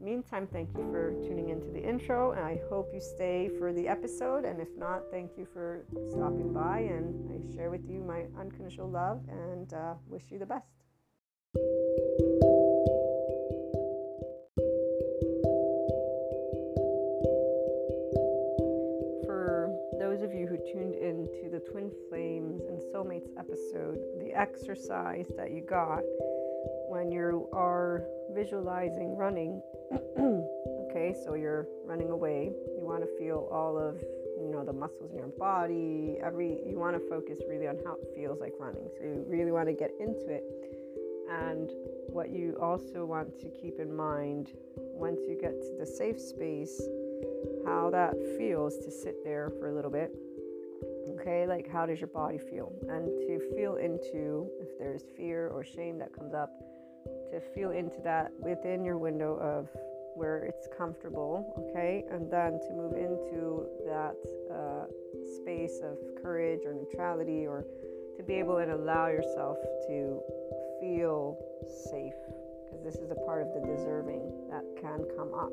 meantime, thank you for tuning into the intro, and I hope you stay for the episode. And if not, thank you for stopping by, and I share with you my unconditional love and uh, wish you the best. For those of you who tuned in to the Twin Flames and Soulmates episode, the exercise that you got when you are visualizing running okay, so you're running away. You want to feel all of you know the muscles in your body. Every you want to focus really on how it feels like running. So you really want to get into it. And what you also want to keep in mind once you get to the safe space, how that feels to sit there for a little bit. Okay, like how does your body feel? And to feel into if there's fear or shame that comes up to feel into that within your window of where it's comfortable, okay, and then to move into that uh, space of courage or neutrality, or to be able to allow yourself to feel safe, because this is a part of the deserving that can come up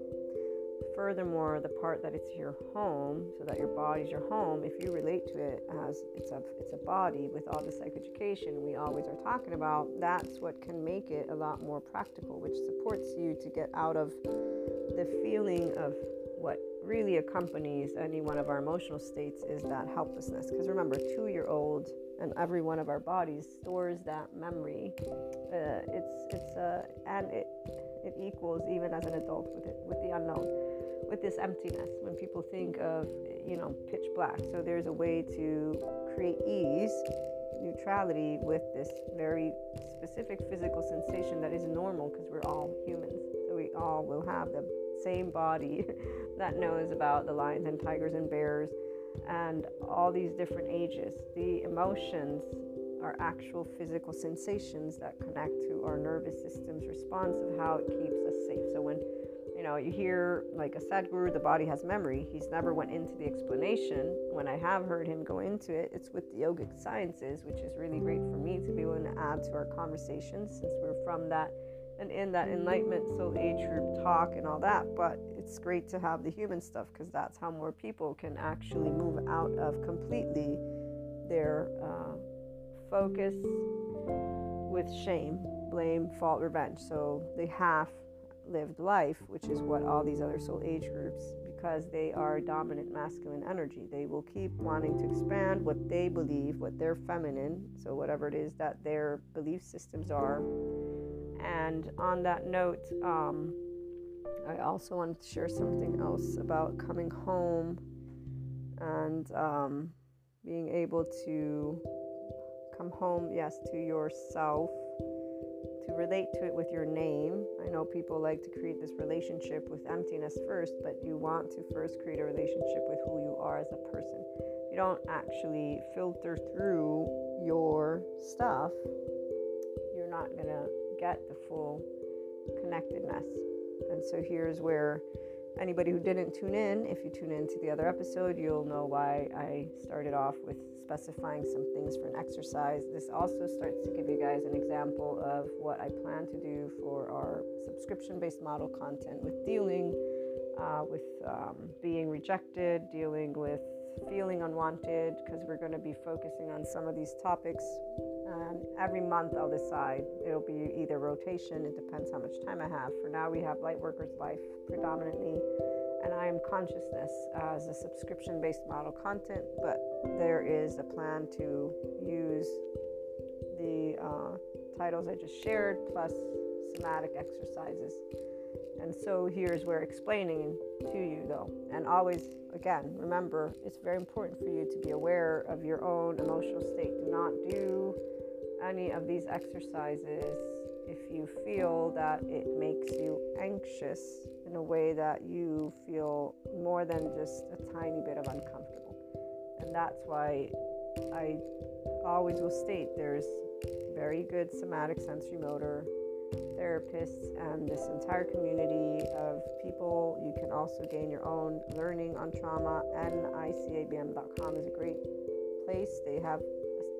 furthermore the part that it's your home so that your body's your home if you relate to it as it's a it's a body with all the psychoeducation we always are talking about that's what can make it a lot more practical which supports you to get out of the feeling of what really accompanies any one of our emotional states is that helplessness. Because remember two year old and every one of our bodies stores that memory. Uh, it's it's uh, and it it equals even as an adult with it with the unknown with this emptiness when people think of you know pitch black. So there's a way to create ease neutrality with this very specific physical sensation that is normal because we're all humans. So we all will have the same body that knows about the lions and tigers and bears and all these different ages. The emotions are actual physical sensations that connect to our nervous system's response of how it keeps us safe. So when you know, you hear like a Sadhguru, the body has memory. He's never went into the explanation. When I have heard him go into it, it's with the yogic sciences, which is really great for me to be able to add to our conversations since we're from that and in that enlightenment soul age group talk and all that. But it's great to have the human stuff because that's how more people can actually move out of completely their uh, focus with shame, blame, fault, revenge. So they have lived life, which is what all these other soul age groups, because they are dominant masculine energy, they will keep wanting to expand what they believe, what they're feminine, so whatever it is that their belief systems are. And on that note, um, I also wanted to share something else about coming home and um, being able to come home, yes, to yourself to relate to it with your name. I know people like to create this relationship with emptiness first, but you want to first create a relationship with who you are as a person. You don't actually filter through your stuff, you're not going to get the full connectedness. And so here's where anybody who didn't tune in, if you tune in to the other episode, you'll know why I started off with specifying some things for an exercise. This also starts to give you guys an example of what I plan to do for our subscription based model content with dealing uh, with um, being rejected, dealing with feeling unwanted, because we're going to be focusing on some of these topics. And every month I'll decide. It'll be either rotation, it depends how much time I have. For now, we have Lightworkers Life predominantly and I am consciousness as a subscription based model content, but there is a plan to use the uh, titles I just shared plus somatic exercises. And so here's where explaining to you, though, and always again, remember it's very important for you to be aware of your own emotional state. Do not do any of these exercises if you feel that it makes you anxious in a way that you feel more than just a tiny bit of uncomfortable. And that's why I always will state there's very good somatic sensory motor therapists and this entire community of people. You can also gain your own learning on trauma, and nicabm.com is a great place. They have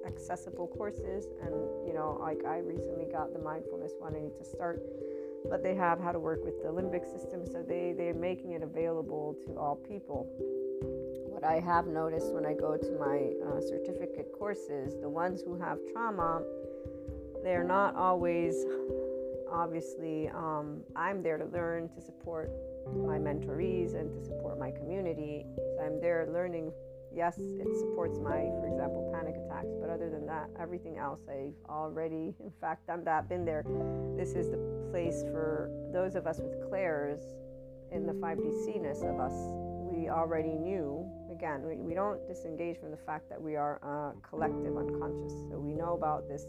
accessible courses, and you know, like I recently got the mindfulness one, I need to start. But they have how to work with the limbic system, so they, they're making it available to all people. What I have noticed when I go to my uh, certificate courses, the ones who have trauma, they're not always obviously um, i'm there to learn to support my mentorees and to support my community. So i'm there learning. Yes it supports my for example panic attacks but other than that everything else i've already in fact done that been there. This is the place for those of us with clairs in the 5d c-ness of us. We already knew again we, we don't disengage from the fact that we are a collective unconscious. So we know about this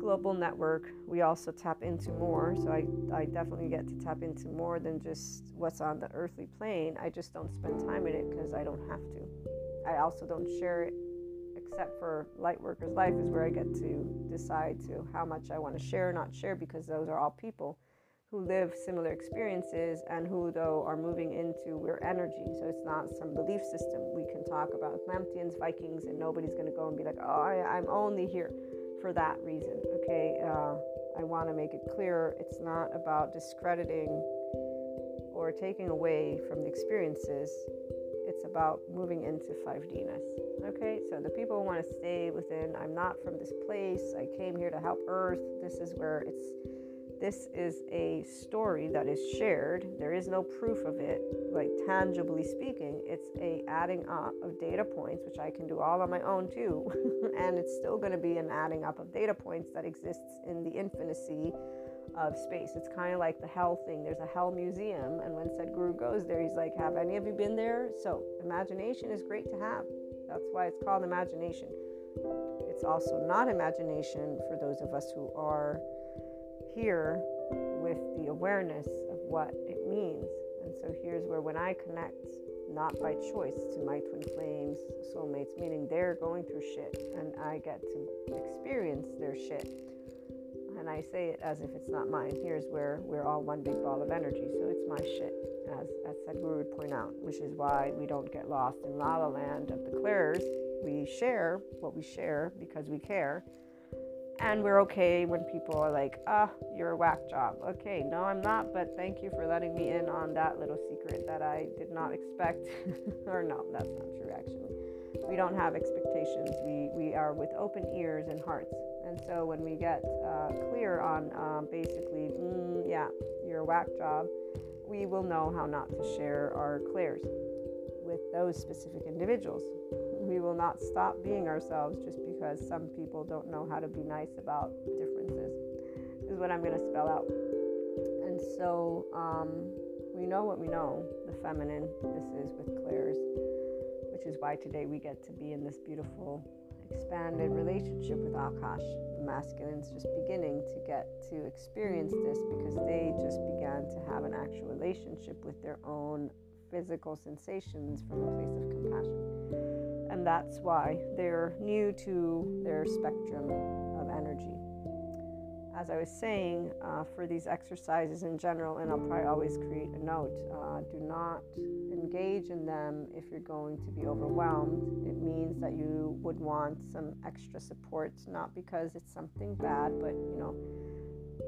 global network, we also tap into more. So I, I definitely get to tap into more than just what's on the earthly plane. I just don't spend time in it because I don't have to. I also don't share it except for Lightworkers Life is where I get to decide to how much I want to share or not share because those are all people who live similar experiences and who though are moving into we're energy. So it's not some belief system. We can talk about Atlanteans, Vikings, and nobody's gonna go and be like, oh, I, I'm only here for that reason. Okay, uh, I want to make it clear it's not about discrediting or taking away from the experiences. It's about moving into 5Dness. Okay, so the people want to stay within, I'm not from this place, I came here to help Earth. This is where it's this is a story that is shared. There is no proof of it, like tangibly speaking. It's a adding up of data points, which I can do all on my own too. and it's still going to be an adding up of data points that exists in the infinity of space. It's kind of like the hell thing. There's a hell museum, and when Sadhguru goes there, he's like, "Have any of you been there?" So imagination is great to have. That's why it's called imagination. It's also not imagination for those of us who are here with the awareness of what it means. And so here's where when I connect, not by choice, to my twin flames, soulmates, meaning they're going through shit and I get to experience their shit. And I say it as if it's not mine. Here's where we're all one big ball of energy. So it's my shit, as, as Sadhguru would point out, which is why we don't get lost in la la land of the clairs. We share what we share because we care and we're okay when people are like, ah, you're a whack job. Okay, no, I'm not, but thank you for letting me in on that little secret that I did not expect. or no, that's not true actually. We don't have expectations. We, we are with open ears and hearts. And so when we get uh, clear on uh, basically, mm, yeah, you're a whack job, we will know how not to share our clairs with those specific individuals we will not stop being ourselves just because some people don't know how to be nice about differences, This is what I'm going to spell out. And so um, we know what we know, the feminine, this is with clairs, which is why today we get to be in this beautiful expanded relationship with Akash. The masculine's just beginning to get to experience this because they just began to have an actual relationship with their own physical sensations from a place of compassion and that's why they're new to their spectrum of energy. As I was saying, uh, for these exercises in general, and I'll probably always create a note uh, do not engage in them if you're going to be overwhelmed. It means that you would want some extra support, not because it's something bad, but you know,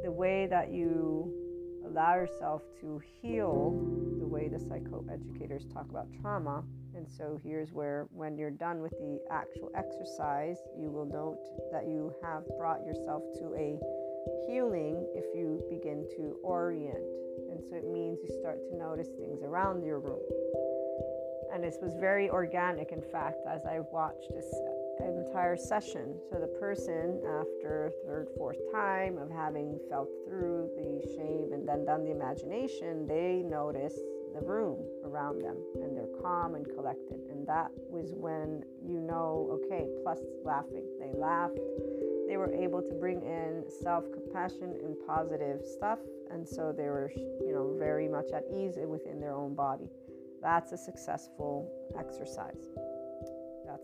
the way that you allow yourself to heal, the way the psychoeducators talk about trauma and so here's where, when you're done with the actual exercise, you will note that you have brought yourself to a healing if you begin to orient. And so it means you start to notice things around your room. And this was very organic, in fact, as I watched this entire session. So the person, after third, fourth time of having felt through the shame and then done the imagination, they notice the room around them and they're calm and collected. And that was when you know, okay, plus laughing. They laughed, they were able to bring in self compassion and positive stuff. And so they were, you know, very much at ease within their own body. That's a successful exercise.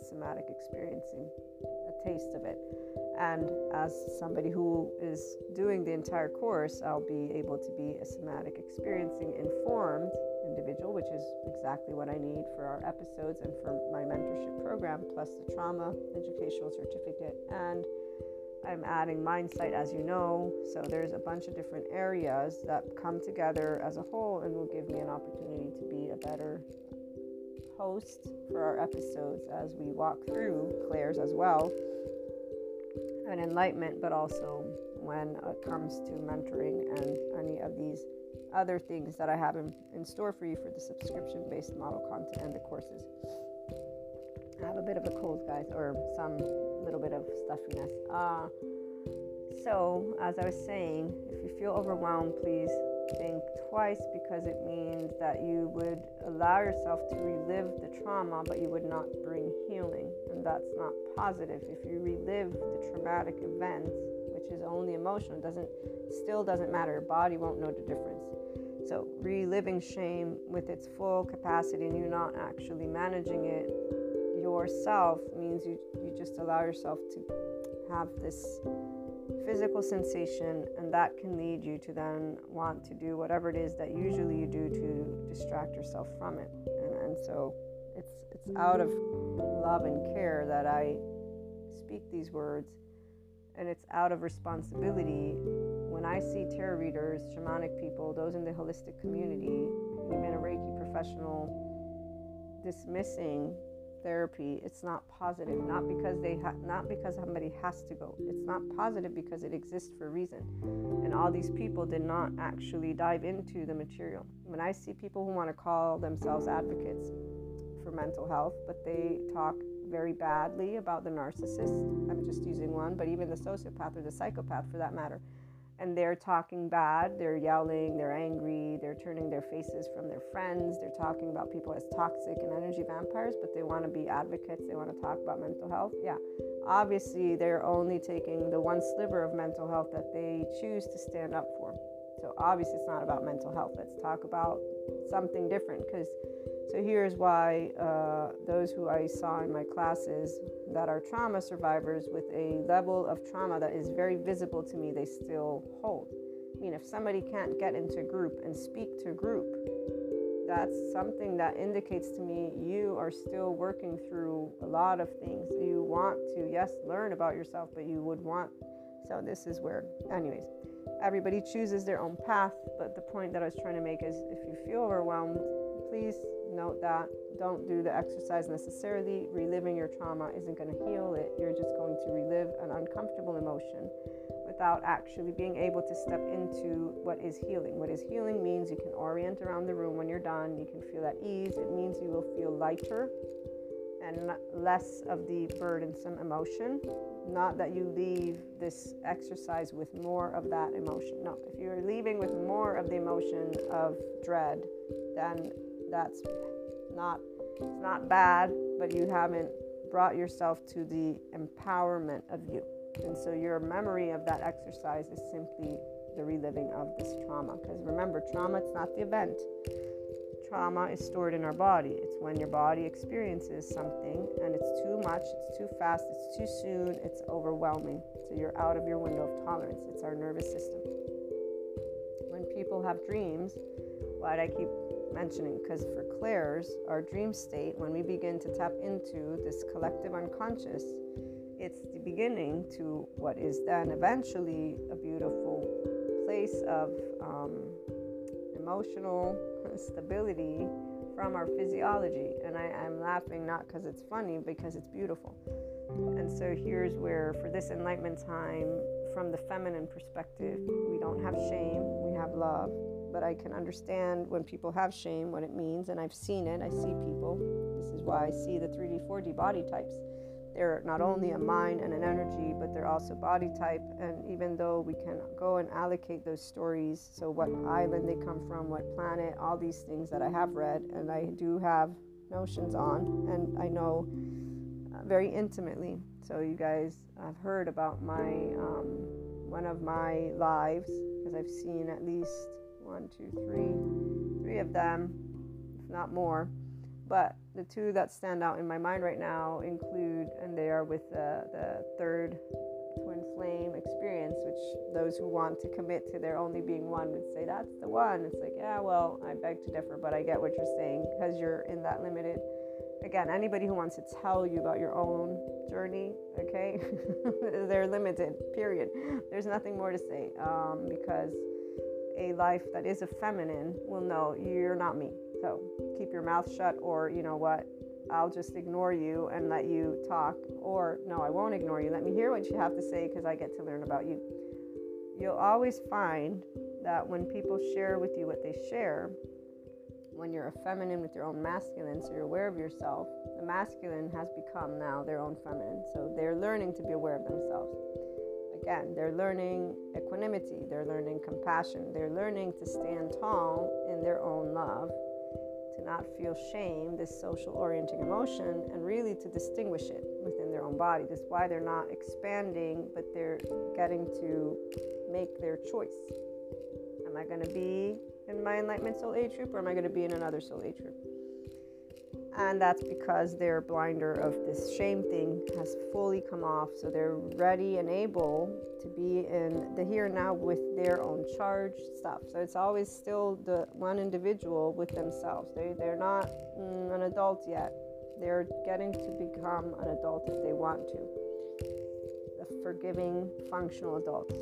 Somatic experiencing, a taste of it. And as somebody who is doing the entire course, I'll be able to be a somatic experiencing informed individual, which is exactly what I need for our episodes and for my mentorship program, plus the trauma educational certificate. And I'm adding Mindsight, as you know. So there's a bunch of different areas that come together as a whole and will give me an opportunity to be a better host for our episodes as we walk through clairs as well and enlightenment, but also when it comes to mentoring and any of these other things that I have in, in store for you for the subscription based model content and the courses. I have a bit of a cold, guys, or some little bit of stuffiness. Uh, so, as I was saying, if you feel overwhelmed, please think twice because it means that you would allow yourself to relive the trauma, but you would not bring healing. And that's not positive. If you relive the traumatic event, which is only emotional, doesn't still doesn't matter. Your body won't know the difference. So reliving shame with its full capacity and you're not actually managing it yourself means you, you just allow yourself to have this physical sensation, and that can lead you to then want to do whatever it is that usually you do to distract yourself from it. And, and so it's it's out of love and care that I speak these words, and it's out of responsibility when I see tarot readers, shamanic people, those in the holistic community, even a Reiki professional dismissing therapy it's not positive not because they ha- not because somebody has to go. It's not positive because it exists for a reason. And all these people did not actually dive into the material. When i see people who want to call themselves advocates for mental health but they talk very badly about the narcissist i'm just using one but even the sociopath or the psychopath for that matter and they're talking bad, they're yelling, they're angry, they're turning their faces from their friends, they're talking about people as toxic and energy vampires, but they want to be advocates, they want to talk about mental health. Yeah, obviously, they're only taking the one sliver of mental health that they choose to stand up for. So, obviously, it's not about mental health. Let's talk about something different because so here's why uh, those who I saw in my classes that are trauma survivors with a level of trauma that is very visible to me, they still hold. I mean, if somebody can't get into group and speak to group, that's something that indicates to me you are still working through a lot of things. You want to, yes, learn about yourself, but you would want. So, this is where, anyways, everybody chooses their own path. But the point that I was trying to make is if you feel overwhelmed, please note that don't do the exercise necessarily. Reliving your trauma isn't going to heal it. You're just going to relive an uncomfortable emotion without actually being able to step into what is healing. What is healing means you can orient around the room when you're done, you can feel at ease. It means you will feel lighter and less of the burdensome emotion. Not that you leave this exercise with more of that emotion. No, if you're leaving with more of the emotion of dread, then that's not it's not bad, but you haven't brought yourself to the empowerment of you. And so your memory of that exercise is simply the reliving of this trauma. Because remember, trauma, it's not the event. Trauma is stored in our body. It's when your body experiences something and it's too much, it's too fast, it's too soon, it's overwhelming. So you're out of your window of tolerance. It's our nervous system. When people have dreams, why I keep mentioning because for clairs, our dream state, when we begin to tap into this collective unconscious, it's the beginning to what is then eventually a beautiful place of um, emotional stability from our physiology. And I, am laughing not because it's funny, because it's beautiful. And so here's where, for this enlightenment time, from the feminine perspective, we don't have shame, we have love but I can understand when people have shame what it means, and I've seen it. I see people. This is why I see the 3D, 4D body types. They're not only a mind and an energy, but they're also body type. And even though we can go and allocate those stories, so what island they come from, what planet, all these things that I have read, and I do have notions on, and I know uh, very intimately. So you guys have heard about my um, one of my lives because I've seen at least one, two, three, three of them, if not more. But the two that stand out in my mind right now include, and they are with the, the third twin flame experience, which those who want to commit to there only being one would say that's the one. It's like, yeah, well, I beg to differ, but I get what you're saying because you're in that limited. Again, anybody who wants to tell you about your own journey, okay, they're limited, period. There's nothing more to say um, because a life that is a feminine will know you're not me. So keep your mouth shut, or you know what, I'll just ignore you and let you talk. Or no, I won't ignore you. Let me hear what you have to say because I get to learn about you. You'll always find that when people share with you what they share, when you're a feminine with your own masculine, so you're aware of yourself, the masculine has become now their own feminine. So they're learning to be aware of themselves. Again, they're learning equanimity, they're learning compassion, they're learning to stand tall in their own love to not feel shame, this social orienting emotion, and really to distinguish it within their own body. That's why they're not expanding, but they're getting to make their choice. Am I going to be in my enlightenment soul age group or am I going to be in another soul age group? And that's because their blinder of this shame thing has fully come off. So they're ready and able to be in the here and now with their own charge stuff. So it's always still the one individual with themselves. They, they're not mm, an adult yet. They're getting to become an adult if they want to. A forgiving functional adult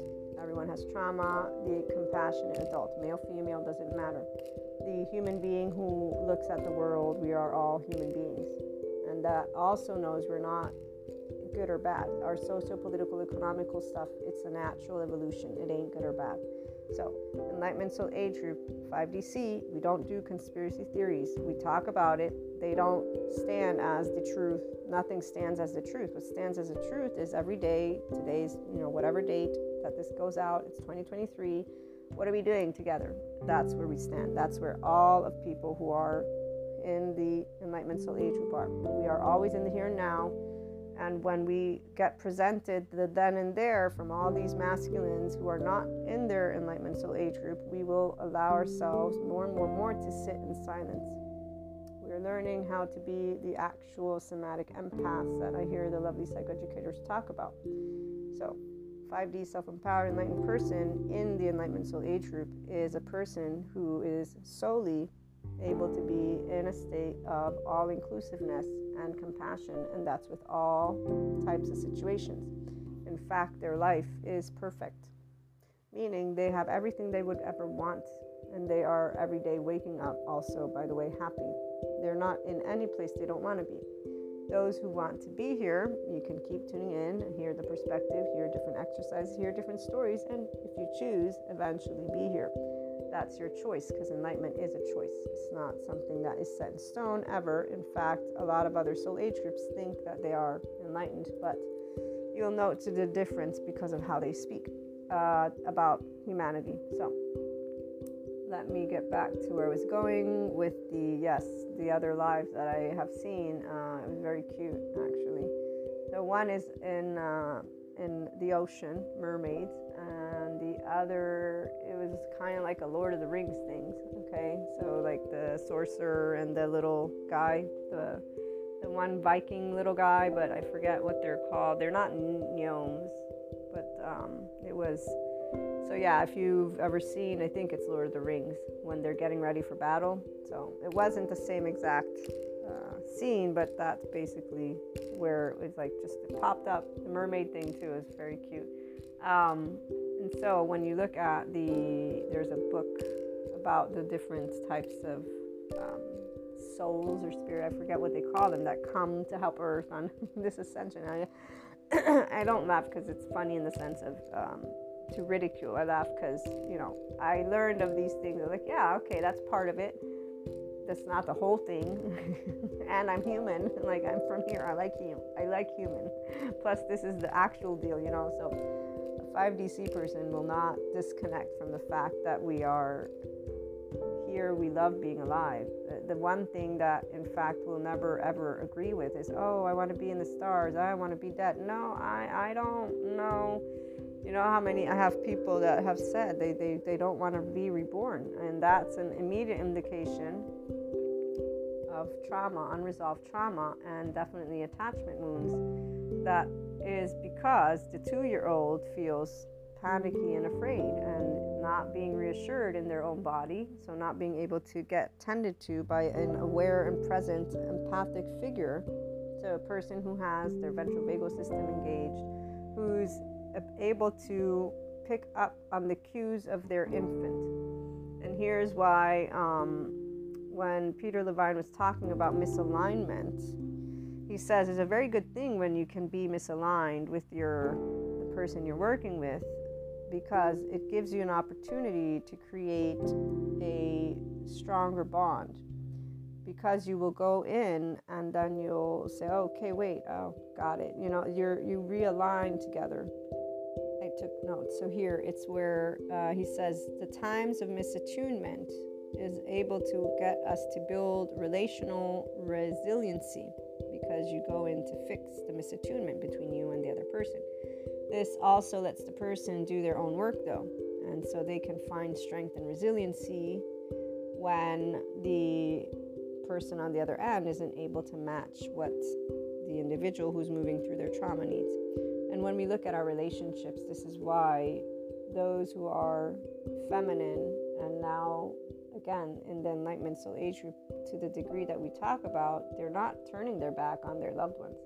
everyone has trauma the compassionate adult male female doesn't matter the human being who looks at the world, we are all human beings. And that also knows we're not good or bad. Our socio political, economical stuff, it's a natural evolution. It ain't good or bad. So, Enlightenment Soul Age Group 5DC, we don't do conspiracy theories. We talk about it. They don't stand as the truth. Nothing stands as the truth. What stands as the truth is every day, today's, you know, whatever date that this goes out, it's 2023 what are we doing together? That's where we stand. That's where all of people who are in the Enlightenment Soul Age group are. We are always in the here and now. And when we get presented the then and there from all these masculines who are not in their Enlightenment Soul Age group, we will allow ourselves more and more and more to sit in silence. We're learning how to be the actual somatic empaths that I hear the lovely psychoeducators talk about. So 5D self empowered enlightened person in the Enlightenment Soul Age group is a person who is solely able to be in a state of all inclusiveness and compassion, and that's with all types of situations. In fact, their life is perfect, meaning they have everything they would ever want, and they are every day waking up also, by the way, happy. They're not in any place they don't want to be those who want to be here, you can keep tuning in and hear the perspective, hear different exercises, hear different stories, and if you choose, eventually be here. That's your choice because enlightenment is a choice. It's not something that is set in stone ever. In fact, a lot of other soul age groups think that they are enlightened, but you'll note the difference because of how they speak uh, about humanity. So, let me get back to where I was going with the yes, the other lives that I have seen. Uh, it was very cute, actually. So one is in uh, in the ocean, mermaids, and the other it was kind of like a Lord of the Rings thing. Okay, so like the sorcerer and the little guy, the the one Viking little guy, but I forget what they're called. They're not gnomes, but um, it was so, yeah, if you've ever seen, I think it's Lord of the Rings when they're getting ready for battle. So, it wasn't the same exact uh, scene, but that's basically where it was like just it popped up. The mermaid thing, too, is very cute. Um, and so, when you look at the, there's a book about the different types of um, souls or spirit, I forget what they call them, that come to help Earth on this ascension. I, I don't laugh because it's funny in the sense of um, to ridicule. I laugh because, you know, I learned of these things. I'm like, yeah, okay, that's part of it. That's not the whole thing. and I'm human. like, I'm from here. I like you. I like human. Plus, this is the actual deal, you know. So, a 5DC person will not disconnect from the fact that we are here we love being alive. The, the one thing that, in fact, we'll never ever agree with is, oh, I want to be in the stars. I want to be dead. No, I, I don't know. You know how many I have people that have said they, they, they don't want to be reborn, and that's an immediate indication of trauma, unresolved trauma, and definitely attachment wounds. That is because the two year old feels panicky and afraid and not being reassured in their own body, so not being able to get tended to by an aware and present empathic figure. So, a person who has their ventral vagal system engaged, who's able to pick up on the cues of their infant. And here's why um, when Peter Levine was talking about misalignment, he says it's a very good thing when you can be misaligned with your the person you're working with because it gives you an opportunity to create a stronger bond. Because you will go in and then you'll say okay wait oh got it. You know you're you realign together took notes so here it's where uh, he says the times of misattunement is able to get us to build relational resiliency because you go in to fix the misattunement between you and the other person this also lets the person do their own work though, and so they can find strength and resiliency when the person on the other end isn't able to match what the individual who's moving through their trauma needs. And when we look at our relationships, this is why those who are feminine and now again in the enlightenment soul age group to the degree that we talk about they're not turning their back on their loved ones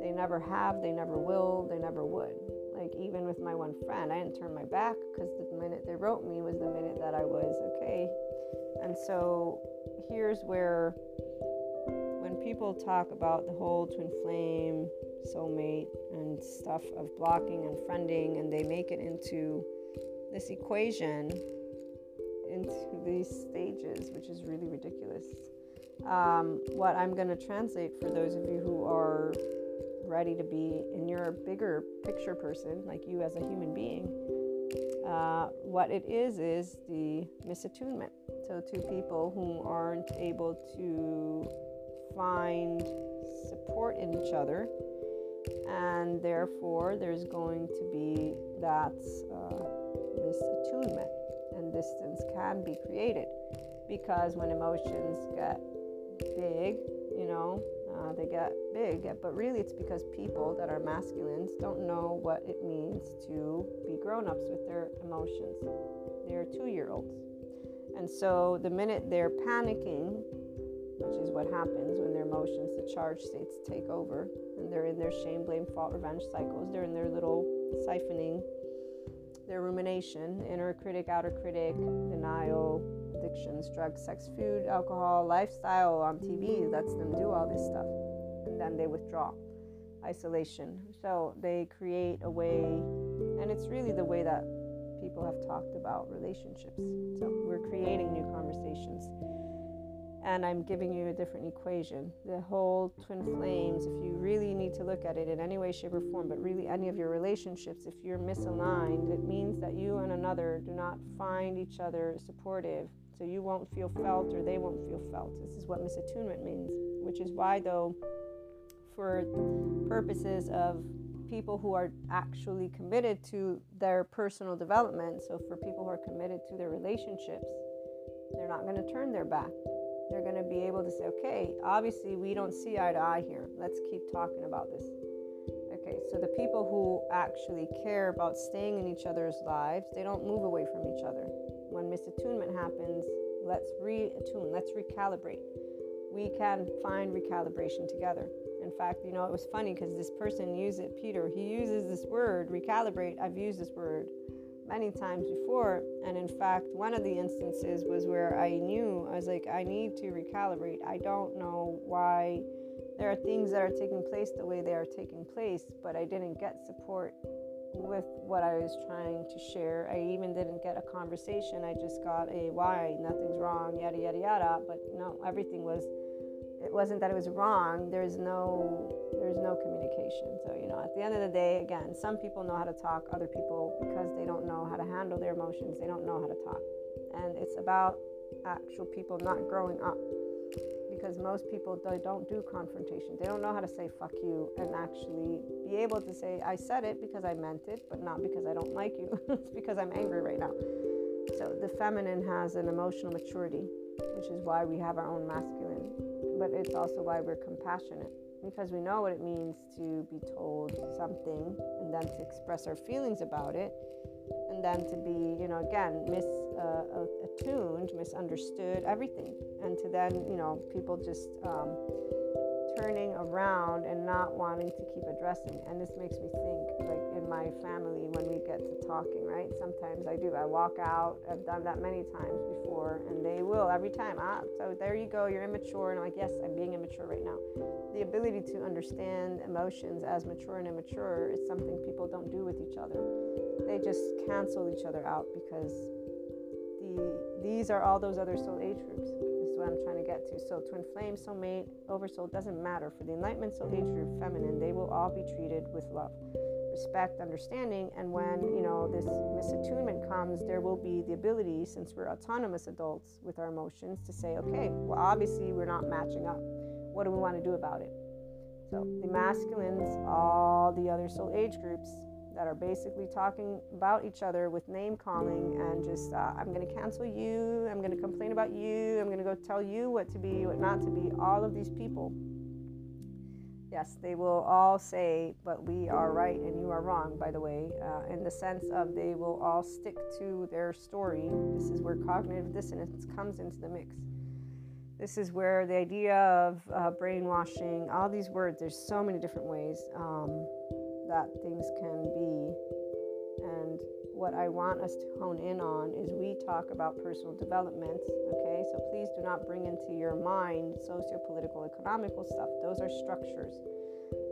they never have, they never will, they never would. Like, even with my one friend, I didn't turn my back because the minute they wrote me was the minute that I was okay. And so, here's where when people talk about the whole twin flame, soulmate, and stuff of blocking and friending, and they make it into this equation, into these stages, which is really ridiculous. Um, what I'm going to translate for those of you who are ready to be and you're a bigger picture person like you as a human being uh, what it is is the misattunement so two people who aren't able to find support in each other and therefore there's going to be that uh, misattunement and distance can be created because when emotions get big you know uh, they get big, but really it's because people that are masculines don't know what it means to be grown ups with their emotions. They're two year olds. And so the minute they're panicking, which is what happens when their emotions, the charge states, take over, and they're in their shame, blame, fault, revenge cycles, they're in their little siphoning, their rumination, inner critic, outer critic, denial, addictions, drugs, sex, food, alcohol, lifestyle on TV lets them do all this stuff. And then they withdraw, isolation. So they create a way, and it's really the way that people have talked about relationships. So we're creating new conversations. And I'm giving you a different equation. The whole twin flames, if you really need to look at it in any way, shape, or form, but really any of your relationships, if you're misaligned, it means that you and another do not find each other supportive so you won't feel felt or they won't feel felt. This is what misattunement means, which is why, though, for purposes of people who are actually committed to their personal development, so for people who are committed to their relationships, they're not going to turn their back. They're going to be able to say, okay, obviously we don't see eye to eye here. Let's keep talking about this. Okay, so the people who actually care about staying in each other's lives, they don't move away from each other when misattunement happens, let's reattune, let's recalibrate. We can find recalibration together. In fact, you know, it was funny because this person used it, Peter, he uses this word, recalibrate. I've used this word many times before. And in fact, one of the instances was where I knew, I was like, I need to recalibrate. I don't know why there are things that are taking place the way they are taking place, but I didn't get support with what I was trying to share. I even didn't get a conversation. I just got a why, nothing's wrong, yada, yada, yada. But no, everything was, it wasn't that it was wrong. There's no, there's no communication. So, you know, at the end of the day, again, some people know how to talk, other people, because they don't know how to handle their emotions, they don't know how to talk. And it's about actual people not growing up because most people they don't do confrontation. They don't know how to say fuck you and actually be able to say I said it because I meant it, but not because I don't like you. it's because I'm angry right now. So the feminine has an emotional maturity, which is why we have our own masculine, but it's also why we're compassionate because we know what it means to be told something and then to express our feelings about it and then to be, you know, again, misattuned, uh, misunderstood, everything. And to then, you know, people just um, turning around and not wanting to keep addressing. And this makes me think, like in my family, when we get to talking, right? Sometimes I do. I walk out. I've done that many times before, and they will every time. Ah, so there you go. You're immature, and I'm like, yes, I'm being immature right now. The ability to understand emotions as mature and immature is something people don't do with each other. They just cancel each other out because the these are all those other soul age groups what I'm trying to get to. So, twin flame, soulmate, oversoul doesn't matter. For the enlightenment soul age group, feminine, they will all be treated with love, respect, understanding. And when you know this misattunement comes, there will be the ability, since we're autonomous adults with our emotions, to say, okay, well, obviously we're not matching up. What do we want to do about it? So, the masculines, all the other soul age groups, that are basically talking about each other with name calling and just, uh, I'm going to cancel you, I'm going to complain about you, I'm going to go tell you what to be, what not to be. All of these people, yes, they will all say, but we are right and you are wrong, by the way, uh, in the sense of they will all stick to their story. This is where cognitive dissonance comes into the mix. This is where the idea of uh, brainwashing, all these words, there's so many different ways. Um, that things can be. And what I want us to hone in on is we talk about personal development, okay? So please do not bring into your mind socio political, economical stuff. Those are structures.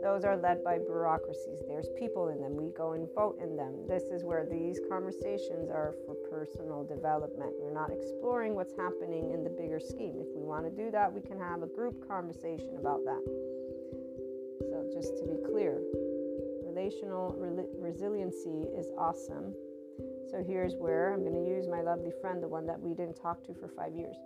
Those are led by bureaucracies. There's people in them. We go and vote in them. This is where these conversations are for personal development. We're not exploring what's happening in the bigger scheme. If we want to do that, we can have a group conversation about that. So, just to be clear, relational re- resiliency is awesome. So here's where I'm going to use my lovely friend, the one that we didn't talk to for five years.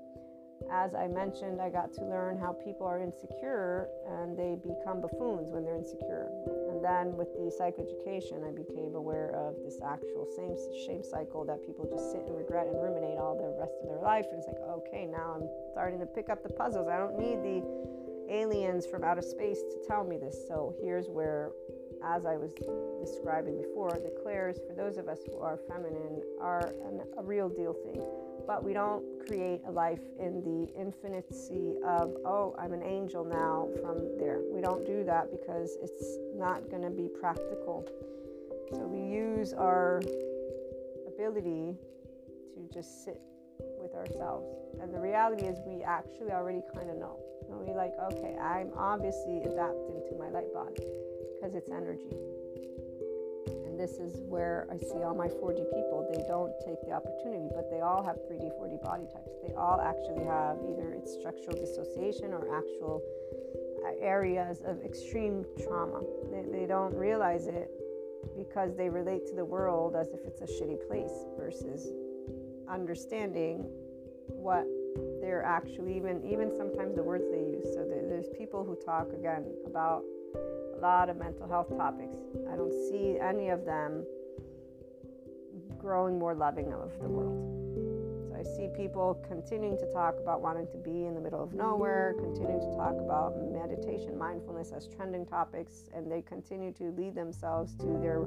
As I mentioned, I got to learn how people are insecure and they become buffoons when they're insecure. And then with the psychoeducation, I became aware of this actual same shame cycle that people just sit and regret and ruminate all the rest of their life. And it's like, okay, now I'm starting to pick up the puzzles. I don't need the aliens from outer space to tell me this. So here's where as I was describing before, the clairs, for those of us who are feminine, are an, a real deal thing. But we don't create a life in the infinity of, oh, I'm an angel now from there. We don't do that because it's not going to be practical. So we use our ability to just sit with ourselves. And the reality is, we actually already kind of know. And we like, okay, I'm obviously adapting to my light body because it's energy. And this is where I see all my 4D people. They don't take the opportunity, but they all have 3D, 4D body types. They all actually have either it's structural dissociation or actual uh, areas of extreme trauma. They, they don't realize it because they relate to the world as if it's a shitty place versus understanding what they're actually even even sometimes the words they use so there's people who talk again about lot of mental health topics. I don't see any of them growing more loving of the world. So I see people continuing to talk about wanting to be in the middle of nowhere, continuing to talk about meditation, mindfulness as trending topics, and they continue to lead themselves to their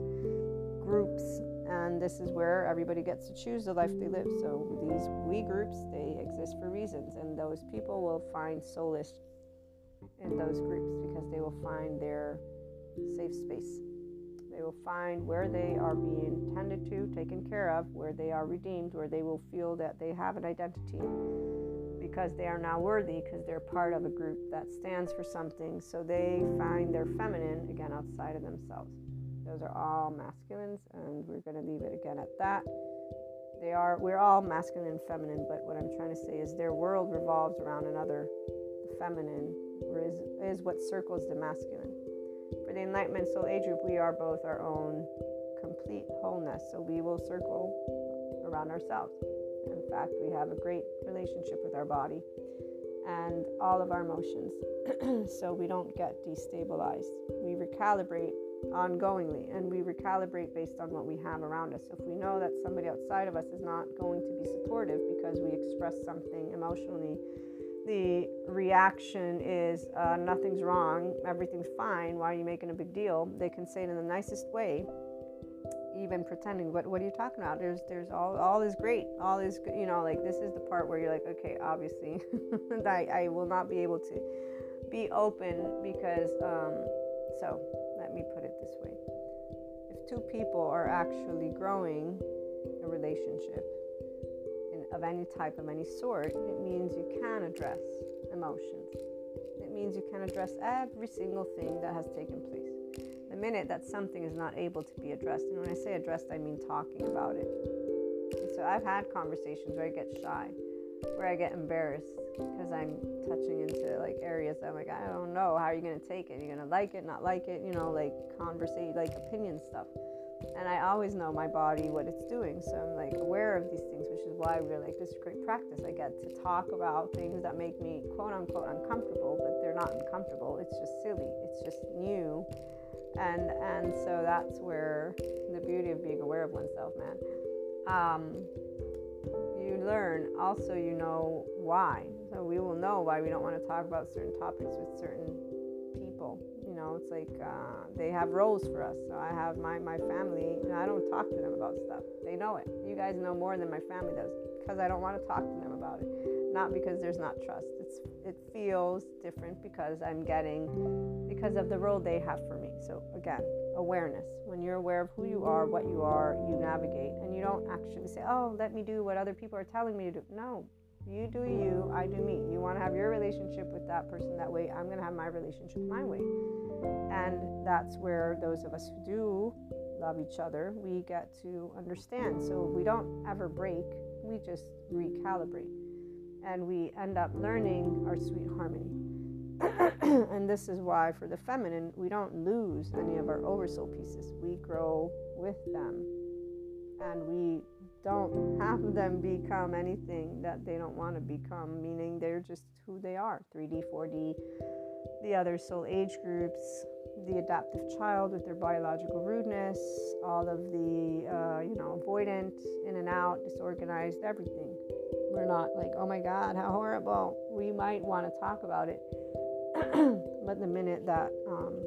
groups. And this is where everybody gets to choose the life they live. So these we groups, they exist for reasons, and those people will find solace in those groups because they will find their safe space. They will find where they are being tended to, taken care of, where they are redeemed, where they will feel that they have an identity because they are now worthy because they're part of a group that stands for something. So they find their feminine again outside of themselves. Those are all masculines, and we're going to leave it again at that. They are, we're all masculine and feminine, but what I'm trying to say is their world revolves around another feminine is, is what circles the masculine. For the Enlightenment Soul Age group, we are both our own complete wholeness. So we will circle around ourselves. In fact, we have a great relationship with our body and all of our emotions so we don't get destabilized. We recalibrate ongoingly and we recalibrate based on what we have around us. So if we know that somebody outside of us is not going to be supportive because we express something emotionally, the reaction is uh, nothing's wrong, everything's fine, why are you making a big deal? They can say it in the nicest way even pretending what what are you talking about there's there's all all is great all is good you know like this is the part where you're like okay obviously I, I will not be able to be open because um, so let me put it this way if two people are actually growing a relationship of any type of any sort it means you can address emotions it means you can address every single thing that has taken place the minute that something is not able to be addressed, and when I say addressed, I mean talking about it. And so I've had conversations where I get shy, where I get embarrassed because I'm touching into like areas that I'm like, I don't know, how are you going to take it? You're going to like it, not like it? You know, like conversate, like opinion stuff. And I always know my body, what it's doing. So I'm like aware of these things, which is why we're like, this is great practice. I get to talk about things that make me quote unquote uncomfortable, but they're not uncomfortable. It's just silly. It's just new and and so that's where the beauty of being aware of oneself man um, you learn also you know why so we will know why we don't want to talk about certain topics with certain people know it's like uh, they have roles for us. So i have my my family i don't talk to them about stuff. They know it. You guys know more than my family does because i don't want to talk to them about it. Not because there's not trust. It's it feels different because i'm getting because of the role they have for me. So again awareness. When you're aware of who you are what you are you navigate. And you don't actually say oh let me do what other people are telling me to do. No you do you i do me. You want to have your relationship with that person that way i'm going to have my relationship my way. And that's where those of us who do love each other we get to understand. So we don't ever break we just recalibrate. And we end up learning our sweet harmony. and this is why, for the feminine, we don't lose any of our oversoul pieces. We grow with them, and we don't have them become anything that they don't want to become, meaning they're just who they are 3D, 4D, the other soul age groups, the adaptive child with their biological rudeness, all of the, uh, you know, avoidant, in and out, disorganized, everything. We're not like, oh my God, how horrible. We might want to talk about it. but the minute that um,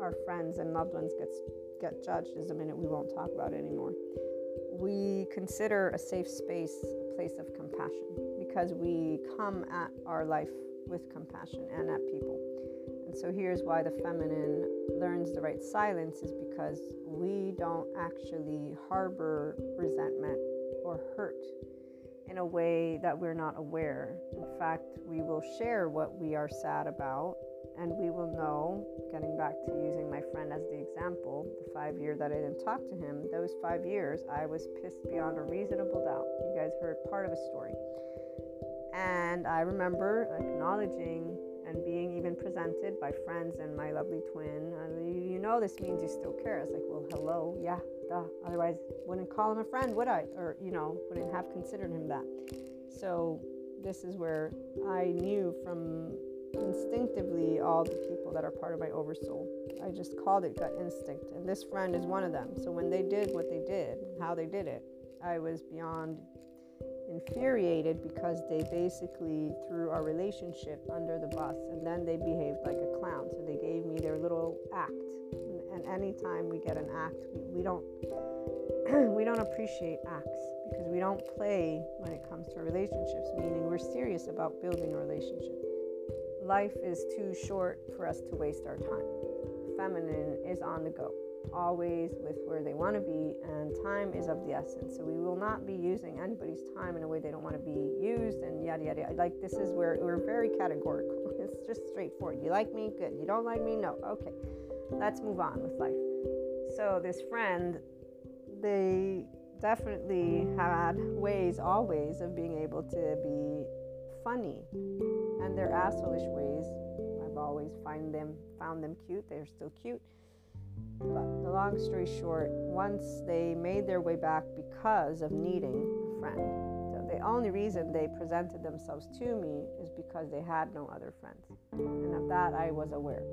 our friends and loved ones gets, get judged is the minute we won't talk about it anymore. We consider a safe space a place of compassion because we come at our life with compassion and at people. And so here's why the feminine learns the right silence is because we don't actually harbor resentment or hurt in a way that we're not aware. In fact, we will share what we are sad about, and we will know, getting back to using my friend as the example, the five year that I didn't talk to him, those five years I was pissed beyond a reasonable doubt. You guys heard part of a story. And I remember acknowledging and being even presented by friends and my lovely twin. You, you know, this means you still care. It's like, well, hello, yeah, duh. Otherwise, wouldn't call him a friend, would I? Or, you know, wouldn't have considered him that. So, this is where I knew from instinctively all the people that are part of my oversoul. I just called it gut instinct. And this friend is one of them. So, when they did what they did, how they did it, I was beyond infuriated because they basically threw our relationship under the bus and then they behaved like a clown. So they gave me their little act. And anytime we get an act, we, we don't we don't appreciate acts because we don't play when it comes to relationships, meaning we're serious about building a relationship. Life is too short for us to waste our time. Feminine is on the go always with where they want to be, and time is of the essence. So we will not be using anybody's time in a way they don't want to be used, and yada yada. yada. Like this is where we're very categorical. It's just straightforward. You like me? Good. You don't like me? No. Okay. Let's move on with life. So this friend, they definitely had ways, always, of being able to be funny, and their assholeish ways. I've always find them found them cute. They're still cute but the long story short, once they made their way back because of needing a friend, so the only reason they presented themselves to me is because they had no other friends. And of that I was aware.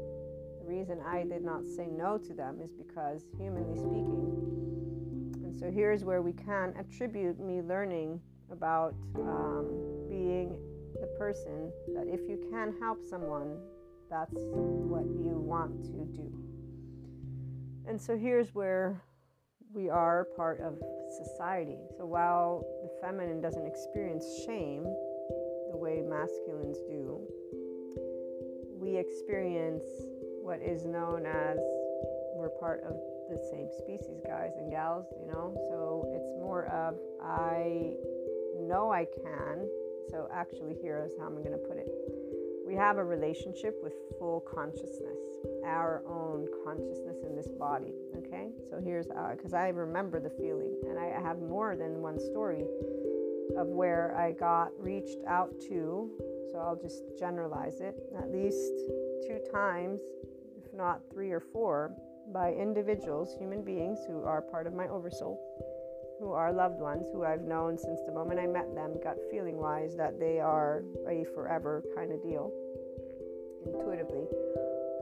The reason I did not say no to them is because, humanly speaking, and so here's where we can attribute me learning about um, being the person that if you can help someone, that's what you want to do. And so here's where we are part of society. So while the feminine doesn't experience shame the way masculines do, we experience what is known as we're part of the same species, guys and gals, you know? So it's more of I know I can. So actually, here is how I'm going to put it. We have a relationship with full consciousness, our own consciousness in this body. Okay, so here's uh, because I remember the feeling, and I have more than one story of where I got reached out to. So I'll just generalize it at least two times, if not three or four, by individuals, human beings who are part of my oversoul who are loved ones who I've known since the moment I met them, gut feeling wise, that they are a forever kind of deal intuitively.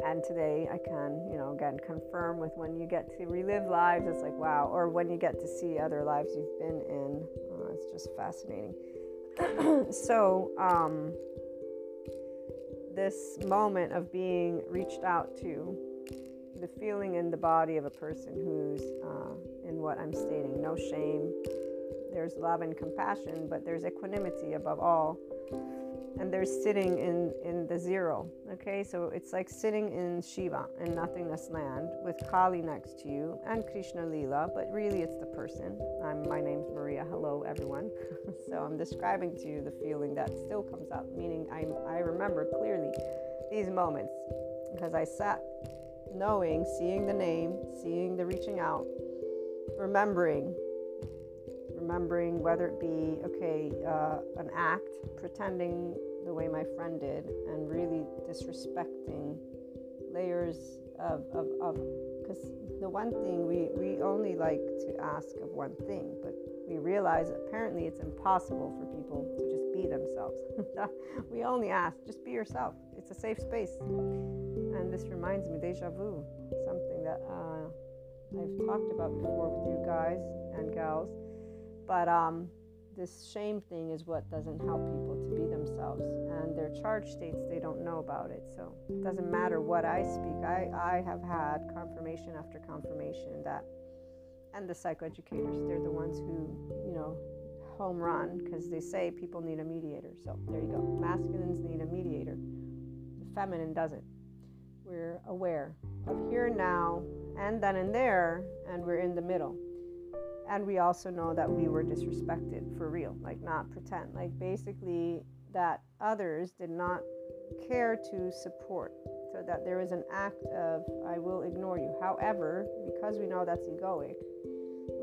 And today I can, you know, again confirm with when you get to relive lives, it's like, wow, or when you get to see other lives you've been in, uh, it's just fascinating. so, um, this moment of being reached out to, the feeling in the body of a person who's uh, in what I'm stating. No shame. There's love and compassion, but there's equanimity above all. And there's sitting in, in the zero. Okay, so it's like sitting in Shiva and nothingness land with Kali next to you and Krishna Lila, but really it's the person. I'm, my name's Maria. Hello, everyone. so I'm describing to you the feeling that still comes up, meaning i I remember clearly these moments because I sat knowing, seeing the name, seeing the reaching out, remembering remembering whether it be okay uh, an act pretending the way my friend did and really disrespecting layers of of because the one thing we we only like to ask of one thing but we realize apparently it's impossible for people to just be themselves. We only ask just be yourself. It's a safe space. And this reminds me deja vu something that uh, I've talked about before with you guys and gals. But um, this shame thing is what doesn't help people to be themselves. And their charge states they don't know about it. So it doesn't matter what I speak. I, I have had confirmation after confirmation that, and the psychoeducators, they're the ones who, you know, home run because they say people need a mediator. So there you go. Masculines need a mediator, the feminine doesn't. We're aware of here now and then and there, and we're in the middle. And we also know that we were disrespected for real, like not pretend, like basically that others did not care to support. So that there is an act of, I will ignore you. However, because we know that's egoic,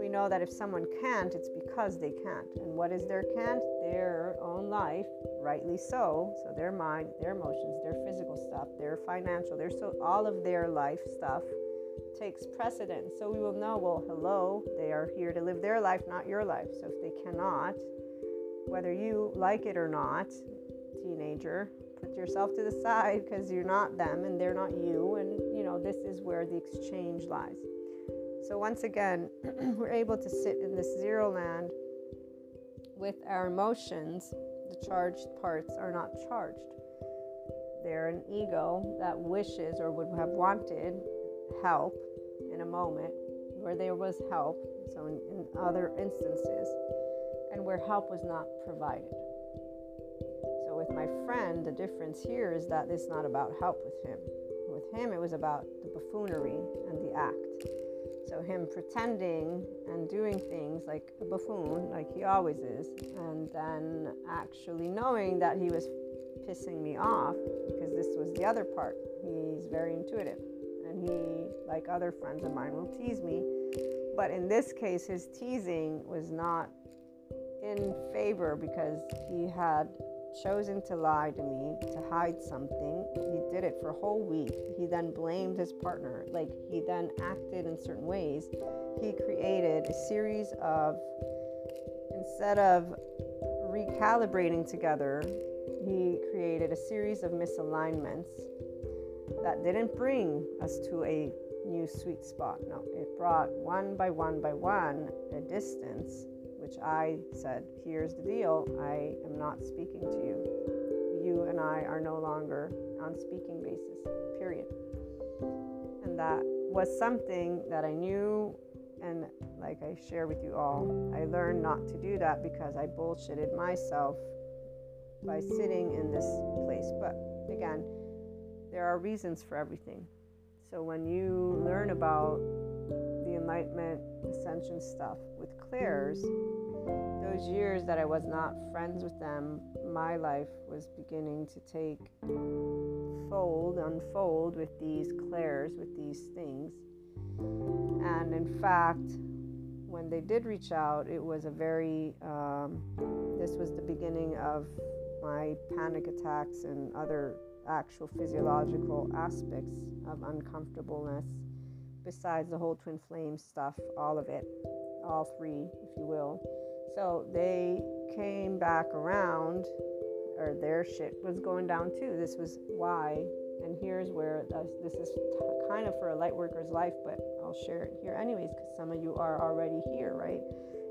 we know that if someone can't, it's because they can't. And what is their can't? Their own life, rightly so. So their mind, their emotions, their physical stuff, their financial, their so all of their life stuff takes precedence. So we will know, well, hello, they are here to live their life, not your life. So if they cannot, whether you like it or not, teenager, put yourself to the side because you're not them and they're not you. And, you know, this is where the exchange lies. So once again, we're able to sit in this zero land with our emotions. The charged parts are not charged. They're an ego that wishes or would have wanted help in a moment where there was help, so in, in other instances, and where help was not provided. So with my friend, the difference here is that it's not about help with him. With him, it was about the buffoonery and the act. So him pretending and doing things like a buffoon, like he always is, and then actually knowing that he was pissing me off because this was the other part. He's very intuitive and he, like other friends of mine, will tease me. But in this case, his teasing was not in favor because he had chosen to lie to me, to hide something. He did it for a whole week. He then blamed his partner. Like, he then acted in certain ways. He created a series of, instead of recalibrating together, he created a series of misalignments that didn't bring us to a new sweet spot. No, it brought one by one by one a distance, which I said, here's the deal I am not speaking to you. You and I are no longer on speaking basis, period. And that was something that I knew and like I share with you all, I learned not to do that because I bullshitted myself by sitting in this place. But again, there are reasons for everything. So when you learn about the enlightenment ascension stuff with clairs, those years that I was not friends with them, my life was beginning to take fold, unfold with these clairs, with these things. And in fact, when they did reach out, it was a very, um, this was the beginning of my panic attacks and other actual physiological aspects of uncomfortableness, besides the whole twin flame stuff, all of it, all three, if you will. So they came back around, or their shit was going down too. This was why, and here's where uh, this is kind of for a light worker's life, but I'll share it here anyways, because some of you are already here, right?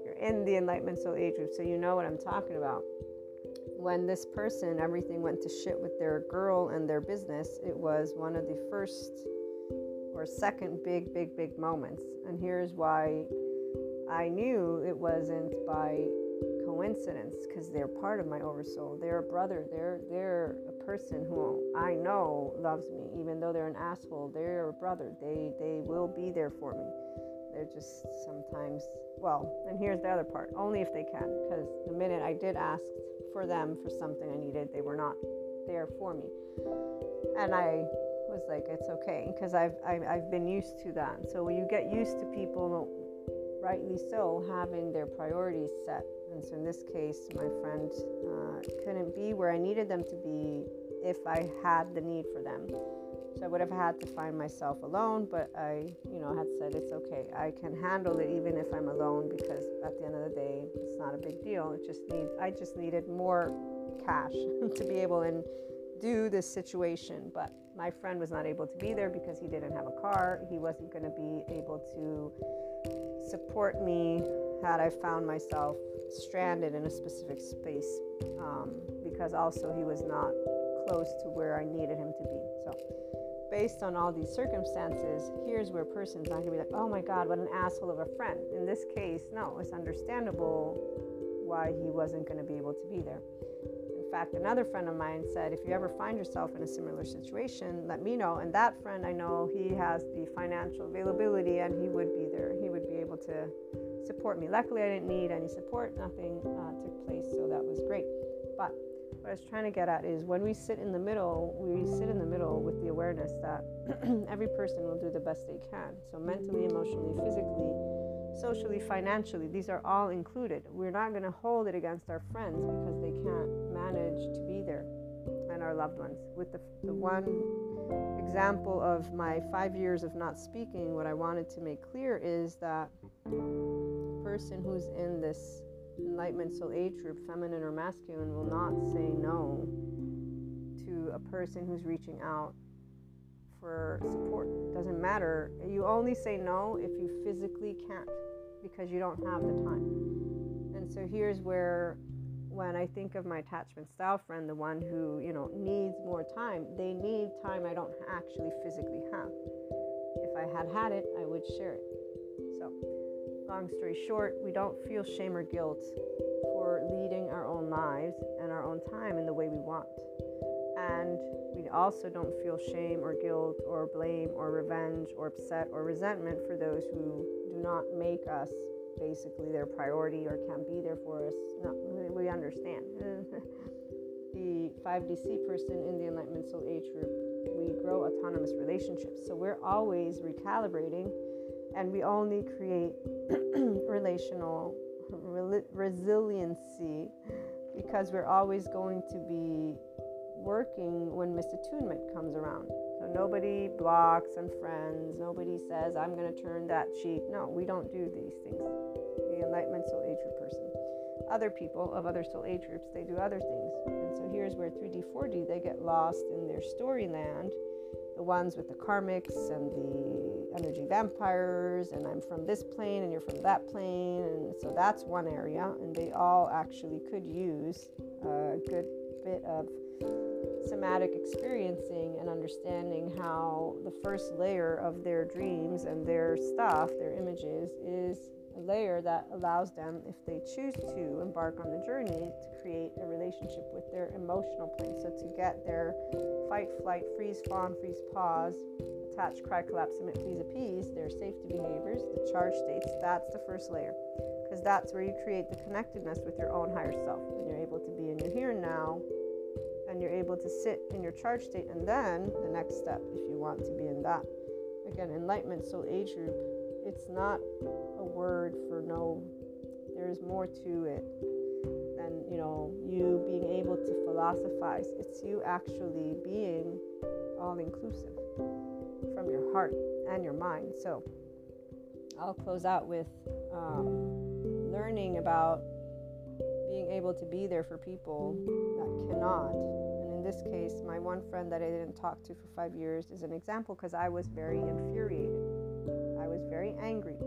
You're in the Enlightenment Soul Age group, so you know what I'm talking about when this person, everything went to shit with their girl and their business, it was one of the first or second big, big, big moments. And here's why I knew it wasn't by coincidence because they're part of my oversoul. They're a brother. They're they're a person who I know loves me, even though they're an asshole. They're a brother. They they will be there for me. They're just sometimes well. And here's the other part: only if they can. Because the minute I did ask for them for something I needed. They were not there for me. And I was like, it's okay because I've, I've, I've been used to that. So when you get used to people, rightly so, having their priorities set. And so in this case, my friend uh, couldn't be where I needed them to be if I had the need for them. So I would have had to find myself alone, but I, you know, had said it's okay. I can handle it even if I'm alone because at the end of the day, it's not a big deal. It just needs I just needed more cash to be able and do this situation. But my friend was not able to be there because he didn't have a car. He wasn't going to be able to support me had I found myself stranded in a specific space um, because also he was not close to where I needed him to be. So based on all these circumstances, here's where a person's not gonna be like, oh my God, what an asshole of a friend. In this case, no, it's understandable why he wasn't gonna be able to be there. In fact, another friend of mine said, if you ever find yourself in a similar situation, let me know. And that friend, I know he has the financial availability and he would be there. To support me. Luckily, I didn't need any support, nothing uh, took place, so that was great. But what I was trying to get at is when we sit in the middle, we sit in the middle with the awareness that every person will do the best they can. So, mentally, emotionally, physically, socially, financially, these are all included. We're not going to hold it against our friends because they can't manage to be there our loved ones. With the, the one example of my five years of not speaking, what I wanted to make clear is that a person who's in this enlightenment soul age group, feminine or masculine, will not say no to a person who's reaching out for support. Doesn't matter. You only say no if you physically can't because you don't have the time. And so here's where when I think of my attachment style friend, the one who, you know, needs more time, they need time I don't actually physically have. If I had had it, I would share it. So long story short, we don't feel shame or guilt for leading our own lives and our own time in the way we want. And we also don't feel shame or guilt or blame or revenge or upset or resentment for those who do not make us basically their priority or can't be there for us. No, we understand. the 5DC person in the Enlightenment Soul Age group, we grow autonomous relationships. So we're always recalibrating and we only create relational re- resiliency because we're always going to be working when misattunement comes around. Nobody blocks and friends. Nobody says, I'm going to turn that cheek. No, we don't do these things. The Enlightenment Soul Age group person. other people of other soul age groups, they do other things. And so here's where 3D, 4D, they get lost in their storyland. The ones with the karmics and the energy vampires, and I'm from this plane and you're from that plane. And so that's one area. And they all actually could use a good bit of somatic experiencing and understanding how the first layer of their dreams and their stuff, their images, is a layer that allows them, if they choose to embark on the journey, to create a relationship with their emotional plane. So to get their fight, flight, freeze, fawn, freeze, pause, attach, cry, collapse, submit, please, appease, their safety behaviors, the charge states, that's the first layer. Because that's where you create the connectedness with your own higher self. And you're able to be in your here and now and you're able to sit in your charge state and then the next step if you want to be in that. Again enlightenment soul age group it's not a word for no there's more to it than you know you being able to philosophize. It's you actually being all inclusive from your heart and your mind. So i'll close out with um, learning about being able to be there for people that cannot And in this case, my one friend that I didn't talk to for five years is an example because I was very infuriated. I was very angry.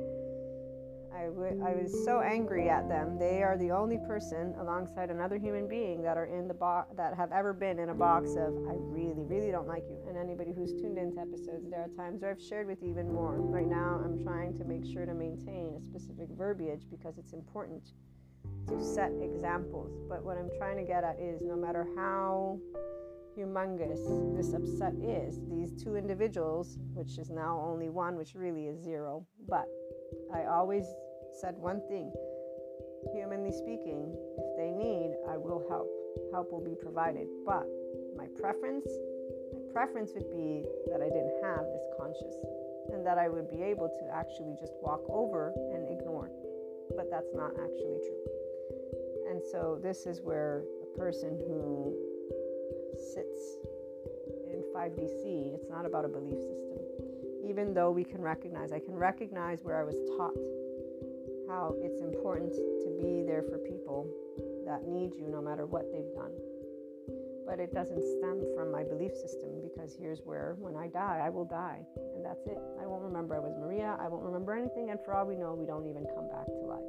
I, w- I was so angry at them. They are the only person alongside another human being that are in the box that have ever been in a box of I really, really don't like you. And anybody who's tuned into episodes, there are times where I've shared with you even more. Right now, I'm trying to make sure to maintain a specific verbiage because it's important to set examples. But what I'm trying to get at is no matter how humongous this upset is, these two individuals, which is now only one, which really is zero, but I always said one thing humanly speaking, if they need, I will help. Help will be provided. But my preference, my preference would be that I didn't have this conscious and that I would be able to actually just walk over and ignore. But that's not actually true. So this is where a person who sits in 5DC, it's not about a belief system. Even though we can recognize, I can recognize where I was taught how it's important to be there for people that need you no matter what they've done. But it doesn't stem from my belief system because here's where, when I die, I will die. And that's it. I won't remember I was Maria. I won't remember anything. And for all we know, we don't even come back to life.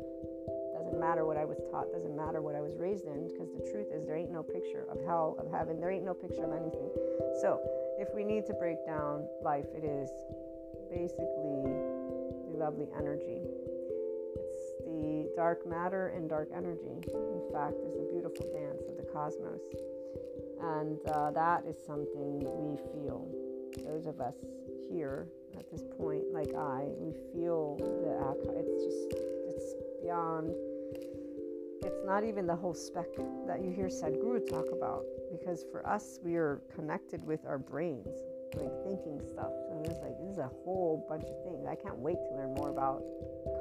Doesn't matter what I was taught, doesn't matter what I was raised in, because the truth is there ain't no picture of hell, of heaven, there ain't no picture of anything. So if we need to break down life, it is basically the lovely energy. It's the dark matter and dark energy. In fact, it's a beautiful dance of the cosmos. And uh, that is something we feel. Those of us here at this point, like I, we feel the it's just, it's beyond it's not even the whole spec that you hear Sadhguru talk about because for us we are connected with our brains like thinking stuff. So there's like this is a whole bunch of things. I can't wait to learn more about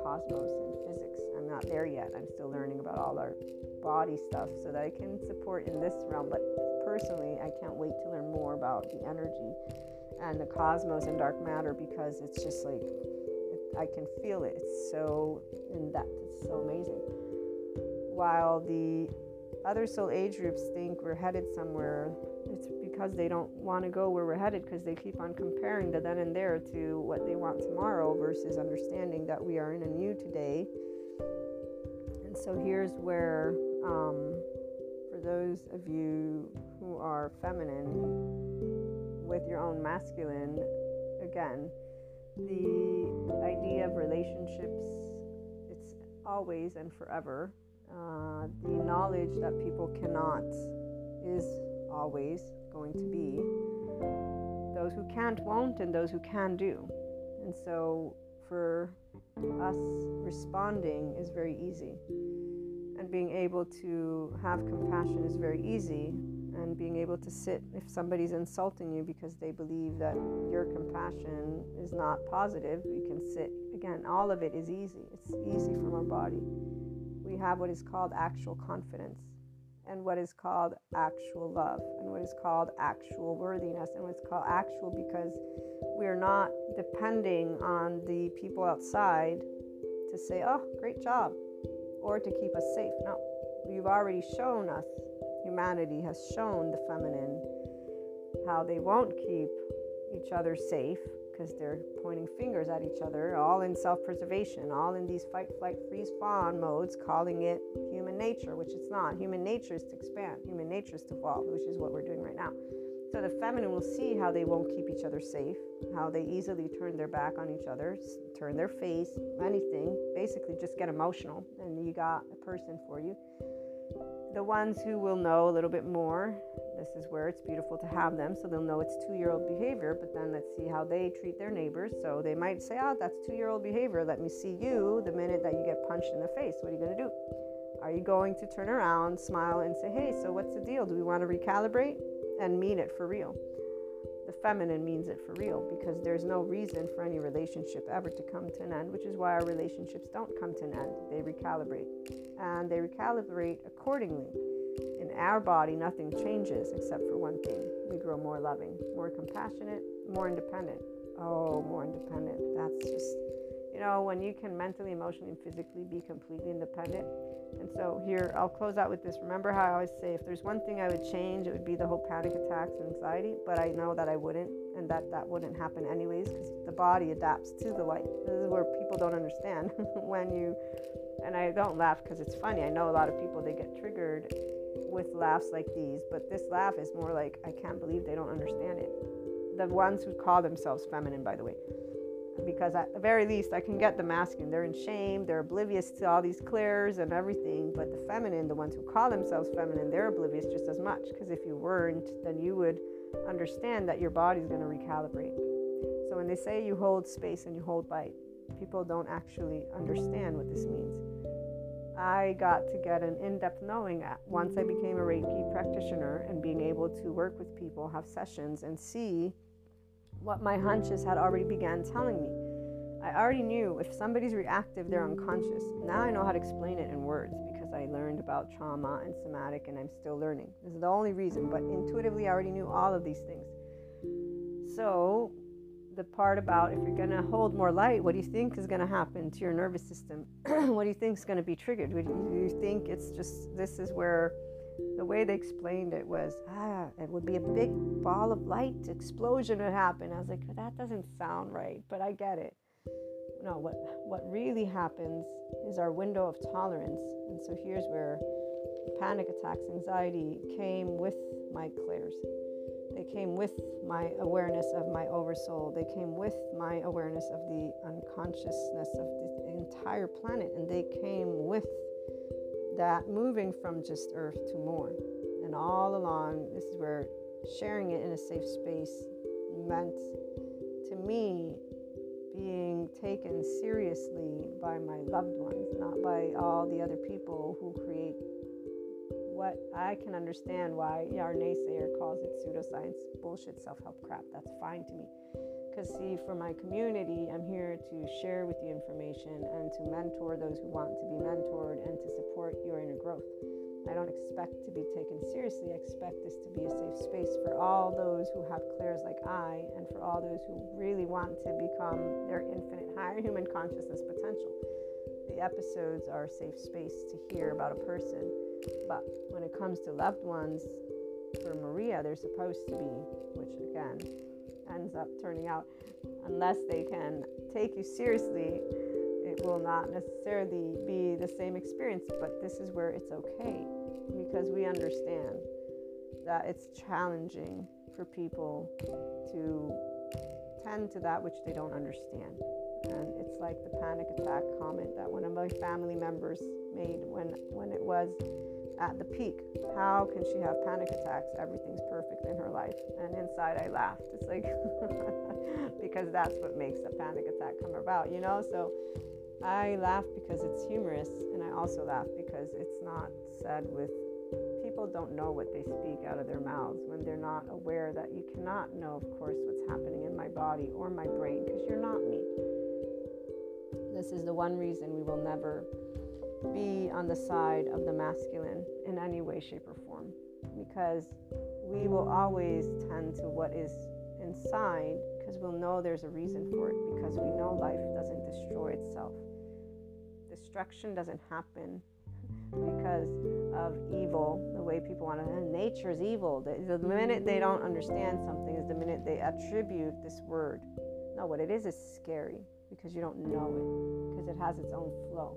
cosmos and physics. I'm not there yet. I'm still learning about all our body stuff so that i can support in this realm. But personally i can't wait to learn more about the energy and the cosmos and dark matter because it's just like i can feel it. It's so in depth it's so amazing while the other soul age groups think we're headed somewhere, it's because they don't want to go where we're headed because they keep on comparing the then and there to what they want tomorrow versus understanding that we are in a new today. And so here's where, um, for those of you who are feminine with your own masculine, again, the idea of relationships, it's always and forever uh, the knowledge that people cannot is always going to be. Those who can't won't, and those who can do. And so for us, responding is very easy. And being able to have compassion is very easy. And being able to sit if somebody's insulting you because they believe that your compassion is not positive, you can sit. Again, all of it is easy. It's easy from our body we have what is called actual confidence and what is called actual love and what is called actual worthiness and what's called actual because we're not depending on the people outside to say, oh, great job, or to keep us safe. No, you've already shown us, humanity has shown the feminine how they won't keep each other safe because they're pointing fingers at each other, all in self preservation, all in these fight, flight, freeze, fawn modes, calling it human nature, which it's not. Human nature is to expand, human nature is to evolve, which is what we're doing right now. So the feminine will see how they won't keep each other safe, how they easily turn their back on each other, turn their face, anything, basically just get emotional, and you got a person for you. The ones who will know a little bit more this is where it's beautiful to have them so they'll know it's two year old behavior, but then let's see how they treat their neighbors. So they might say, Oh, that's two year old behavior. Let me see you the minute that you get punched in the face. What are you going to do? Are you going to turn around, smile, and say, Hey, so what's the deal? Do we want to recalibrate? And mean it for real. The feminine means it for real because there's no reason for any relationship ever to come to an end, which is why our relationships don't come to an end. They recalibrate. And they recalibrate accordingly in our body, nothing changes except for one thing we grow more loving, more compassionate, more independent. Oh, more independent. That's just, you know, when you can mentally, emotionally, and physically be completely independent. And so, here, I'll close out with this. Remember how I always say if there's one thing I would change, it would be the whole panic attacks and anxiety, but I know that I wouldn't and that that wouldn't happen anyways because the body adapts to the light. This is where people don't understand when you, and I don't laugh because it's funny. I know a lot of people, they get triggered with laughs like these, but this laugh is more like, I can't believe they don't understand it. The ones who call themselves feminine, by the way. Because at the very least, I can get the masculine. They're in shame, they're oblivious to all these clairs and everything. But the feminine, the ones who call themselves feminine, they're oblivious just as much. Because if you weren't, then you would understand that your body's going to recalibrate. So when they say you hold space and you hold bite, people don't actually understand what this means. I got to get an in depth knowing at once I became a Reiki practitioner and being able to work with people, have sessions, and see what my hunches had already began telling me. I already knew if somebody's reactive, they're unconscious. Now I know how to explain it in words because I learned about trauma and somatic and I'm still learning. This is the only reason, but intuitively I already knew all of these things. So the part about if you're going to hold more light, what do you think is going to happen to your nervous system? what do you think is going to be triggered? Do you think it's just this is where the way they explained it was ah, it would be a big ball of light explosion would happen. I was like, that doesn't sound right, but I get it. No, what what really happens is our window of tolerance, and so here's where panic attacks, anxiety came with my clairs. They came with my awareness of my oversoul. They came with my awareness of the unconsciousness of the entire planet. And they came with that moving from just earth to more. And all along, this is where sharing it in a safe space meant to me being taken seriously by my loved ones, not by all the other people who create what I can understand why our naysayer calls it pseudoscience, bullshit, self help crap. That's fine to me. Because, see, for my community, I'm here to share with you information and to mentor those who want to be mentored and to support your inner growth. I don't expect to be taken seriously. I expect this to be a safe space for all those who have clairs like I and for all those who really want to become their infinite higher human consciousness potential. The episodes are a safe space to hear about a person but when it comes to loved ones, for Maria, they're supposed to be, which again ends up turning out, unless they can take you seriously, it will not necessarily be the same experience. But this is where it's okay because we understand that it's challenging for people to tend to that which they don't understand. And it's like the panic attack comment that one of my family members made when, when it was at the peak. How can she have panic attacks? Everything's perfect in her life. And inside I laughed. It's like, because that's what makes a panic attack come about, you know? So I laugh because it's humorous. And I also laugh because it's not said with people don't know what they speak out of their mouths when they're not aware that you cannot know, of course, what's happening in my body or my brain because you're not me. This is the one reason we will never be on the side of the masculine in any way, shape, or form because we will always tend to what is inside because we'll know there's a reason for it because we know life doesn't destroy itself. Destruction doesn't happen because of evil, the way people want to, nature is evil. The, the minute they don't understand something is the minute they attribute this word. No, what it is is scary because you don't know it, because it has its own flow.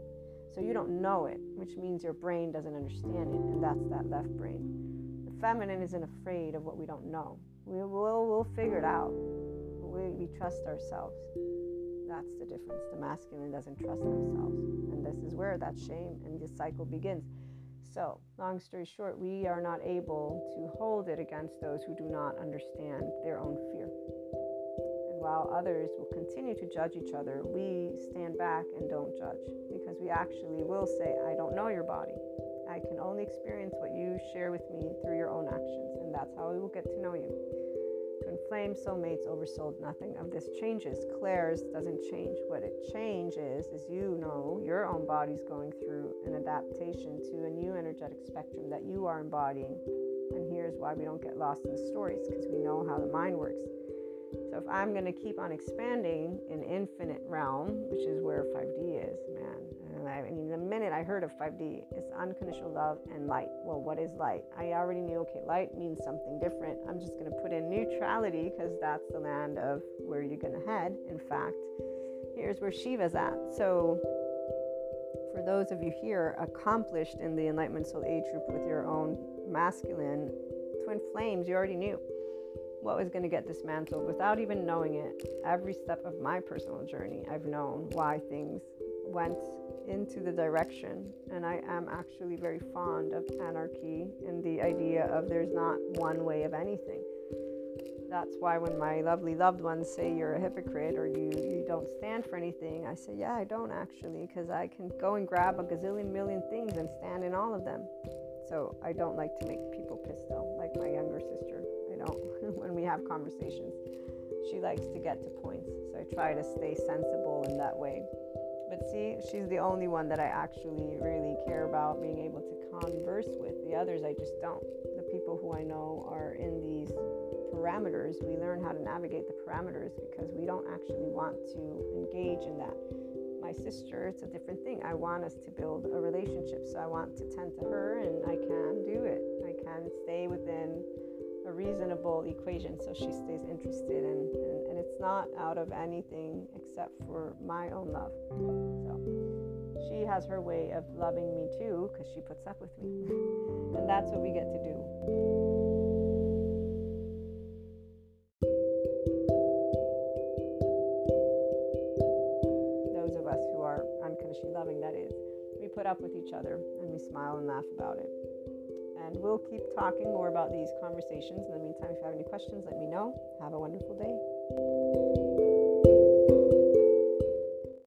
So you don't know it, which means your brain doesn't understand it, and that's that left brain. The feminine isn't afraid of what we don't know. We will we'll figure it out. We, we trust ourselves. That's the difference. The masculine doesn't trust themselves. And this is where that shame and this cycle begins. So, long story short, we are not able to hold it against those who do not understand their own fear. While others will continue to judge each other, we stand back and don't judge because we actually will say, I don't know your body. I can only experience what you share with me through your own actions, and that's how we will get to know you. Twin flame, soulmates, oversold, nothing of this changes. Clairs doesn't change. What it changes is you know your own body's going through an adaptation to a new energetic spectrum that you are embodying. And here's why we don't get lost in the stories because we know how the mind works. So if I'm going to keep on expanding in infinite realm, which is where 5D is, man, And I mean, the minute I heard of 5D, it's unconditional love and light. Well, what is light? I already knew, okay, light means something different. I'm just going to put in neutrality because that's the land of where you're going to head. In fact, here's where Shiva's at. So, for those of you here accomplished in the Enlightenment Soul Age group with your own masculine twin flames, you already knew what was going to get dismantled without even knowing it. Every step of my personal journey, I've known why things went into the direction. And I am actually very fond of anarchy and the idea of there's not one way of anything. That's why when my lovely loved ones say you're a hypocrite or you, you don't stand for anything, I say, yeah, I don't actually, because I can go and grab a gazillion million things and stand in all of them. So I don't like to make people pissed though, have conversations. She likes to get to points. So I try to stay sensible in that way. But see, she's the only one that I actually really care about being able to converse with. The others, I just don't. The people who I know are in these parameters, we learn how to navigate the parameters because we don't actually want to engage in that. My sister, it's a different thing. I want us to build a relationship, so I want to tend to her, and I can do it. I can stay within a reasonable equation so she stays interested and, and, and it's not out of anything except for my own love. So she has her way of loving me too because she puts up with me. And that's what we get to do. Those of us who are unconditionally loving that is we put up with each other and we smile and laugh about it and we'll keep talking more about these conversations. In the meantime, if you have any questions, let me know. Have a wonderful day.